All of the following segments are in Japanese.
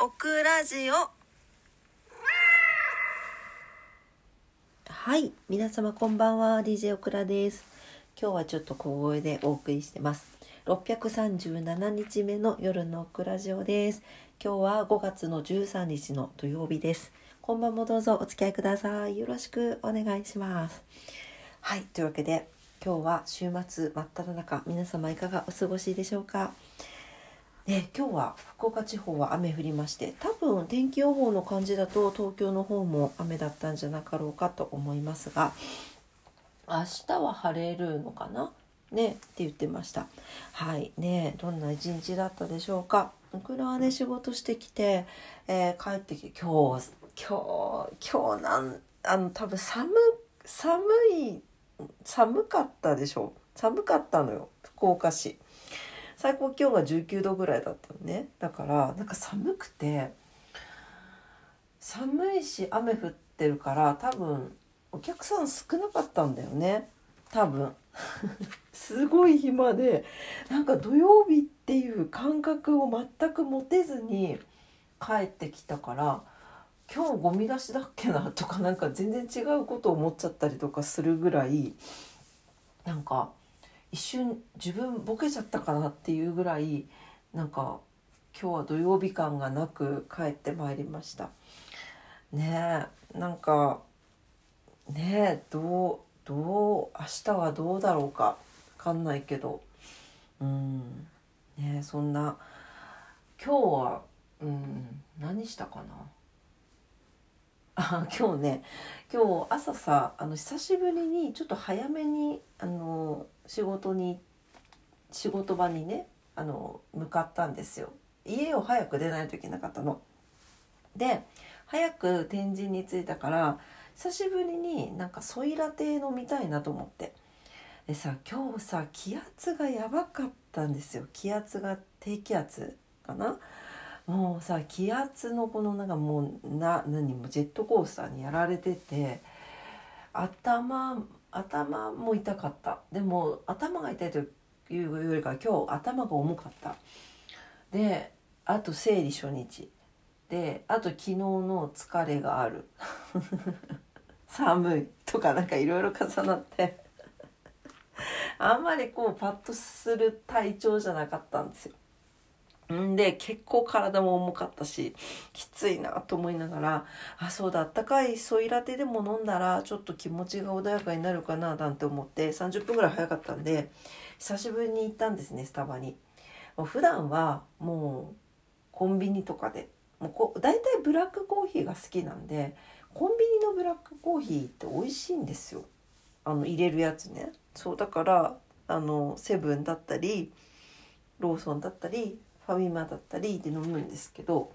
オクラジオはい、皆様こんばんは、DJ オクラです。今日はちょっと小声でお送りしてます。637日目の夜のオクラジオです。今日は5月の13日の土曜日です。今晩もどうぞお付き合いください。よろしくお願いします。はい、というわけで今日は週末真っ只中、皆様いかがお過ごしでしょうか？ね、今日は福岡地方は雨降りまして多分天気予報の感じだと東京の方も雨だったんじゃなかろうかと思いますが明日は晴れるのかな？ねって言ってました。はいねどんな一日だったでしょうか？僕らはね仕事してきて、えー帰ってきて今日今日今日なんあの多分寒寒い寒かったでしょ寒かったのよ福岡市。最高気温が19度ぐらいだったのね。だからなんか寒くて寒いし雨降ってるから多分お客さん少なかったんだよね。多分。すごい暇でなんか土曜日っていう感覚を全く持てずに帰ってきたから今日ゴミ出しだっけなとかなんか全然違うことを思っちゃったりとかするぐらいなんか一瞬自分ボケちゃったかなっていうぐらいなんか今日は土曜日感がなく帰ってまいりました。ねえなんかねえどうどう明日はどうだろうか分かんないけど。うん。ねえそんな今日はうん何したかな？あ今日ね今日朝さあの久しぶりにちょっと早めにあの仕事に仕事場にねあの向かったんですよ。家を早く出ないといけなかったの。で早く天神に着いたから久しぶりになんかソイラテ飲みたいなと思って。でさ今日さ気圧がやばかったんですよ。気圧が低気圧かな。もうさ気圧のこのなんかもうな何もジェットコースターにやられてて頭頭も痛かった。でも頭が痛いというよりか今日頭が重かった。であと生理初日。であと昨日の疲れがある。寒いとかなんかいろいろ重なって。あんまりこうパッとする体調じゃなかったんですよ。んで結構体も重かったしきついなと思いながらあそうだあったかいソイラテでも飲んだらちょっと気持ちが穏やかになるかななんて思って30分ぐらい早かったんで久しぶりに行ったんですねスタバに。普段はもうコンビニとかでもうこ大体ブラックコーヒーが好きなんでコンビニのブラックコーヒーって美味しいんですよあの入れるやつねそうだからあのセブンだったりローソンだったりファミマだったりで飲むんですけど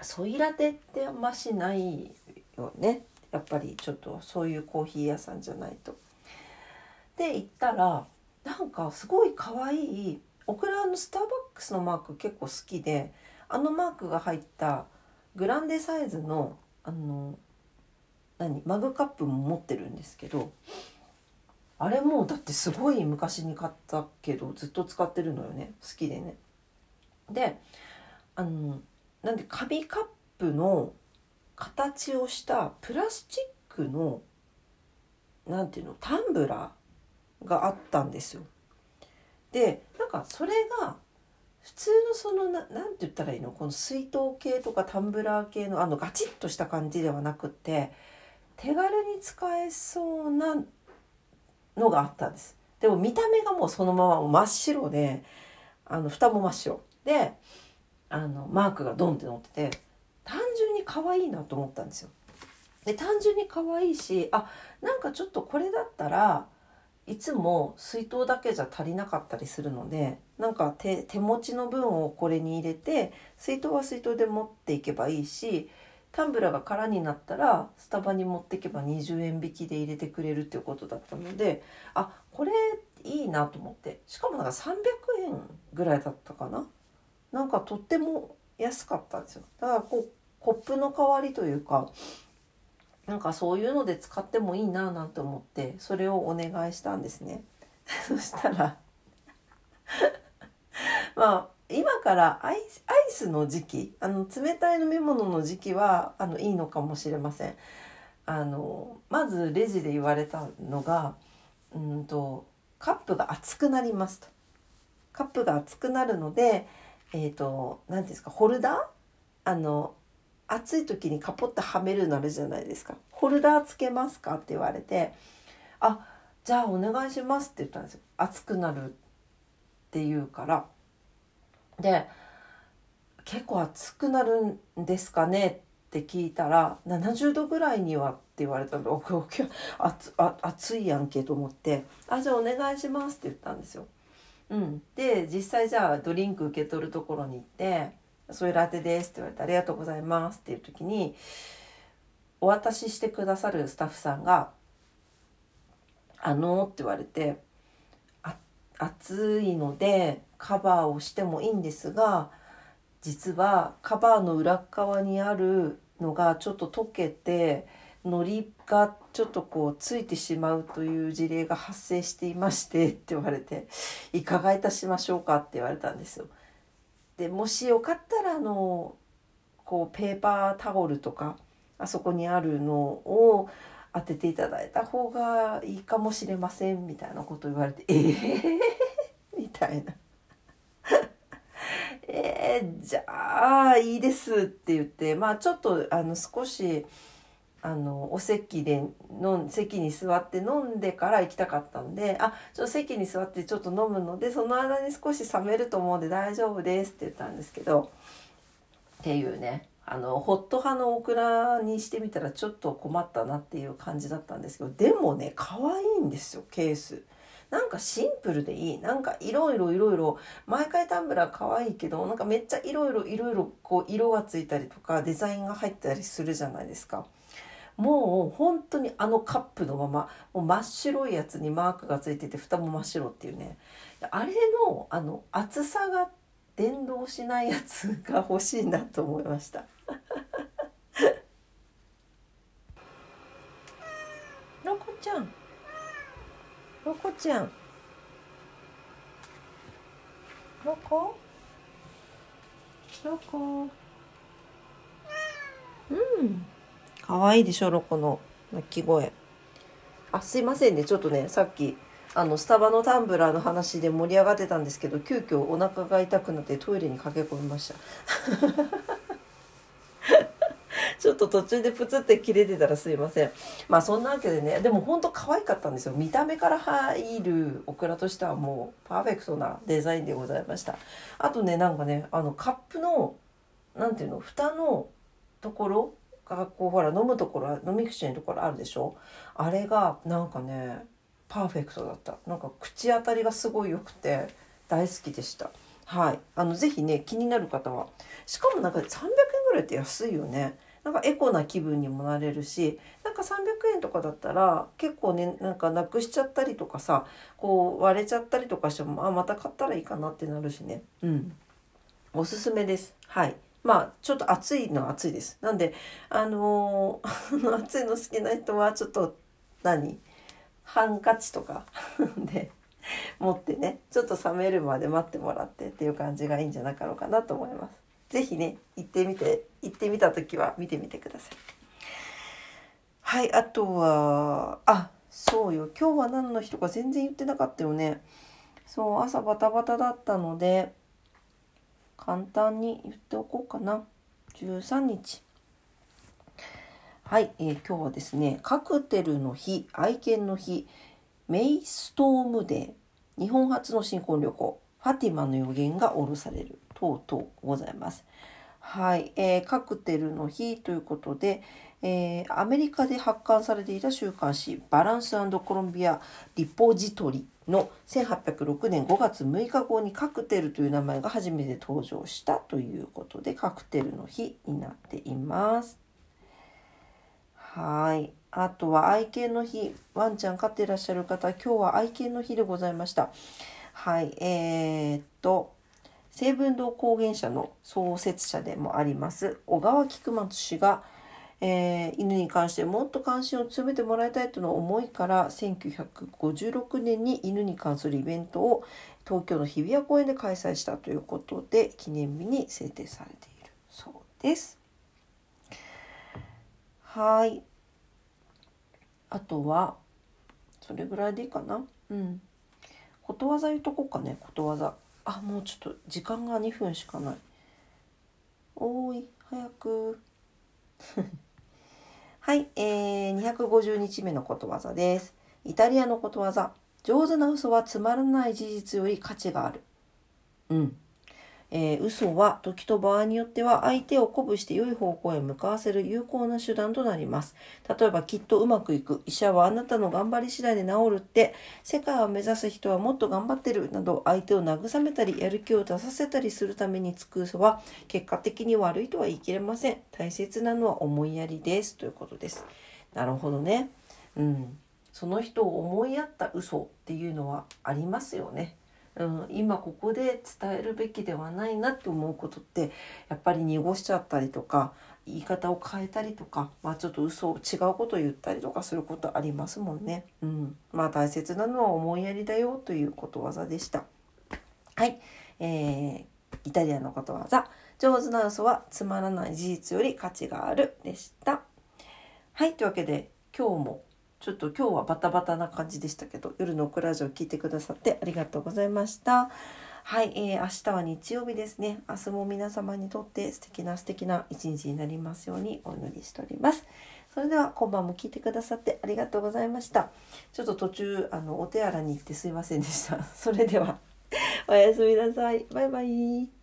ソイラテってあんましないよねやっぱりちょっとそういうコーヒー屋さんじゃないと。で行ったらなんかすごい可愛いオクラのスターバックスのマーク結構好きであのマークが入ったグランデサイズのあの何マグカップも持ってるんですけどあれもだってすごい昔に買ったけどずっと使ってるのよね好きでね。であのなんで紙カップの形をしたプラスチックのなんていうのタンブラーがあったんですよ。でなんかそれが普通のそのななんて言ったらいいのこの水筒系とかタンブラー系のあのガチッとした感じではなくって手軽に使えそうなのがあったんです。でも見た目がもうそのまま真っ白であの蓋も真っ白であのマークがドンって載ってて単純に可愛いなと思ったんですよ。で単純に可愛いしあなんかちょっとこれだったらいつも水筒だけじゃ足りなかったりするのでなんか手持ちの分をこれに入れて水筒は水筒で持っていけばいいしタンブラーが空になったらスタバに持っていけば20円引きで入れてくれるっていうことだったのであこれいいなと思ってしかもなんか300円ぐらいだったかななんかとっても安かったんですよだからこうコップの代わりというかなんかそういうので使ってもいいななんて思ってそれをお願いしたんですね そしたら まあ今からアイスアイイスの時期あの冷たい飲み物の時期はあのいいのかもしれません。あのまずレジで言われたのがうんとカップが熱くなりますと。カップが熱くなるのでえっ、ー、と何ていうんですかホルダー？あの暑い時にカポッとはめるのあるじゃないですか。ホルダーつけますかって言われてあじゃあお願いしますって言ったんですよ。熱くなるって言うからで結構暑くなるんですかねって聞いたら70度ぐらいにはって言われたので熱暑いやんけと思って「あじゃあお願いします」って言ったんですよ。うん、で実際じゃあドリンク受け取るところに行って「そういうラテです」って言われて「ありがとうございます」っていう時にお渡ししてくださるスタッフさんが「あの」って言われて「暑いのでカバーをしてもいいんですが実はカバーの裏側にあるのがちょっと溶けて糊がちょっとこうついてしまうという事例が発生していましてって言われて「いかがいたしましょうか?」って言われたんですよ。でもしよかったらあのこうペーパータオルとかあそこにあるのを当てていただいた方がいいかもしれませんみたいなこと言われて「ええー、みたいな。えー、じゃあいいですって言ってまあちょっとあの少しあのお席での席に座って飲んでから行きたかったんで「あちょっと席に座ってちょっと飲むのでその間に少し冷めると思うんで大丈夫です」って言ったんですけどっていうねあのホット派のオクラにしてみたらちょっと困ったなっていう感じだったんですけどでもね可愛いんですよケース。なんかシンプルでいいなんかいろいろいろいろ毎回タンブラー可愛いけどなんかめっちゃいろいろいろいろこう色がついたりとかデザインが入ったりするじゃないですか。もう本当にあのカップのままもう真っ白いやつにマークがついてて蓋も真っ白っていうね。あれのあの厚さが電動しないやつが欲しいなと思いました。ロコちゃん。ロコちゃん。ロコ？ロコ。うん可愛いでしょロコの鳴き声。あすいませんね。ちょっとねさっきあのスタバのタンブラーの話で盛り上がってたんですけど急遽お腹が痛くなってトイレに駆け込みました。ちょっと途中でプツって切れてたらすいません。まあそんなわけでねでもほんと可愛かったんですよ。見た目から入るオクラとしてはもうパーフェクトなデザインでございました。あとねなんかねあのカップの何ていうの蓋のところがこうほら飲むところ飲み口のところあるでしょ？あれがなんかねパーフェクトだった。なんか口当たりがすごい良くて大好きでした。はい。あのぜひね気になる方は。しかもなんか300円ぐらいって安いよね。なんかエコな気分にもなれるしなんか300円とかだったら結構ねなんかなくしちゃったりとかさこう割れちゃったりとかしてもあまた買ったらいいかなってなるしね。うん。おすすめです。はい。まあちょっと暑いのは暑いですなんであのー、暑いの好きな人はちょっと何？ハンカチとか で持ってねちょっと冷めるまで待ってもらってっていう感じがいいんじゃなかろうかなと思います。是非ね行ってみて行ってみた時は見てみてください。はいあとはあそうよ今日は何の日とか全然言ってなかったよね。そう朝バタバタだったので簡単に言っておこうかな。13日。はい、えー、今日はですね、カクテルの日、愛犬の日、メイストームデー、日本初の新婚旅行、ファティマの予言が下ろされる、等々ございます。はい、えー、カクテルの日ということで、えー、アメリカで発刊されていた週刊誌バランスコロンビア・リポジトリの1806年5月6日後にカクテルという名前が初めて登場したということでカクテルの日になっています。はい。あとは愛犬の日。ワンちゃん飼っていらっしゃる方、今日は愛犬の日でございました。はい。えー、っと、成文堂高原社の創設者でもあります、小川菊松氏が、えー、犬に関してもっと関心を詰めてもらいたいとの思いから1956年に犬に関するイベントを東京の日比谷公園で開催したということで記念日に制定されているそうです。はい。あとはそれぐらいでいいかな？うん。ことわざ言うとこうかね。ことわざ。あもうちょっと時間が2分しかない。おーい早く。はい、えー、250日目のことわざです。イタリアのことわざ。上手な嘘はつまらない事実より価値がある。うん。えー、嘘は時と場合によっては相手を鼓舞して良い方向へ向かわせる有効な手段となります。例えばきっとうまくいく、医者はあなたの頑張り次第で治るって、世界を目指す人はもっと頑張ってるなど相手を慰めたりやる気を出させたりするためにつく嘘は結果的に悪いとは言い切れません。大切なのは思いやりですということです。なるほどね。うん。その人を思いやった嘘っていうのはありますよね。うん、今ここで伝えるべきではないなって思うことってやっぱり濁しちゃったりとか言い方を変えたりとか、まあ、ちょっと嘘違うことを言ったりとかすることありますもんね。うん、まあ大切なのは思いやりだよということわざでした。はい、えー、イタリアのことわざ上手な嘘はつまらない事実より価値があるでした。はいというわけで今日もちょっと今日はバタバタな感じでしたけど夜のオクラジオ聞いてくださってありがとうございました。はい、えー、明日は日曜日ですね。明日も皆様にとって素敵な素敵な一日になりますようにお祈りしております。それでは今晩も聞いてくださってありがとうございました。ちょっと途中あのお手洗いに行ってすいませんでした。それではおやすみなさい。バイバイ。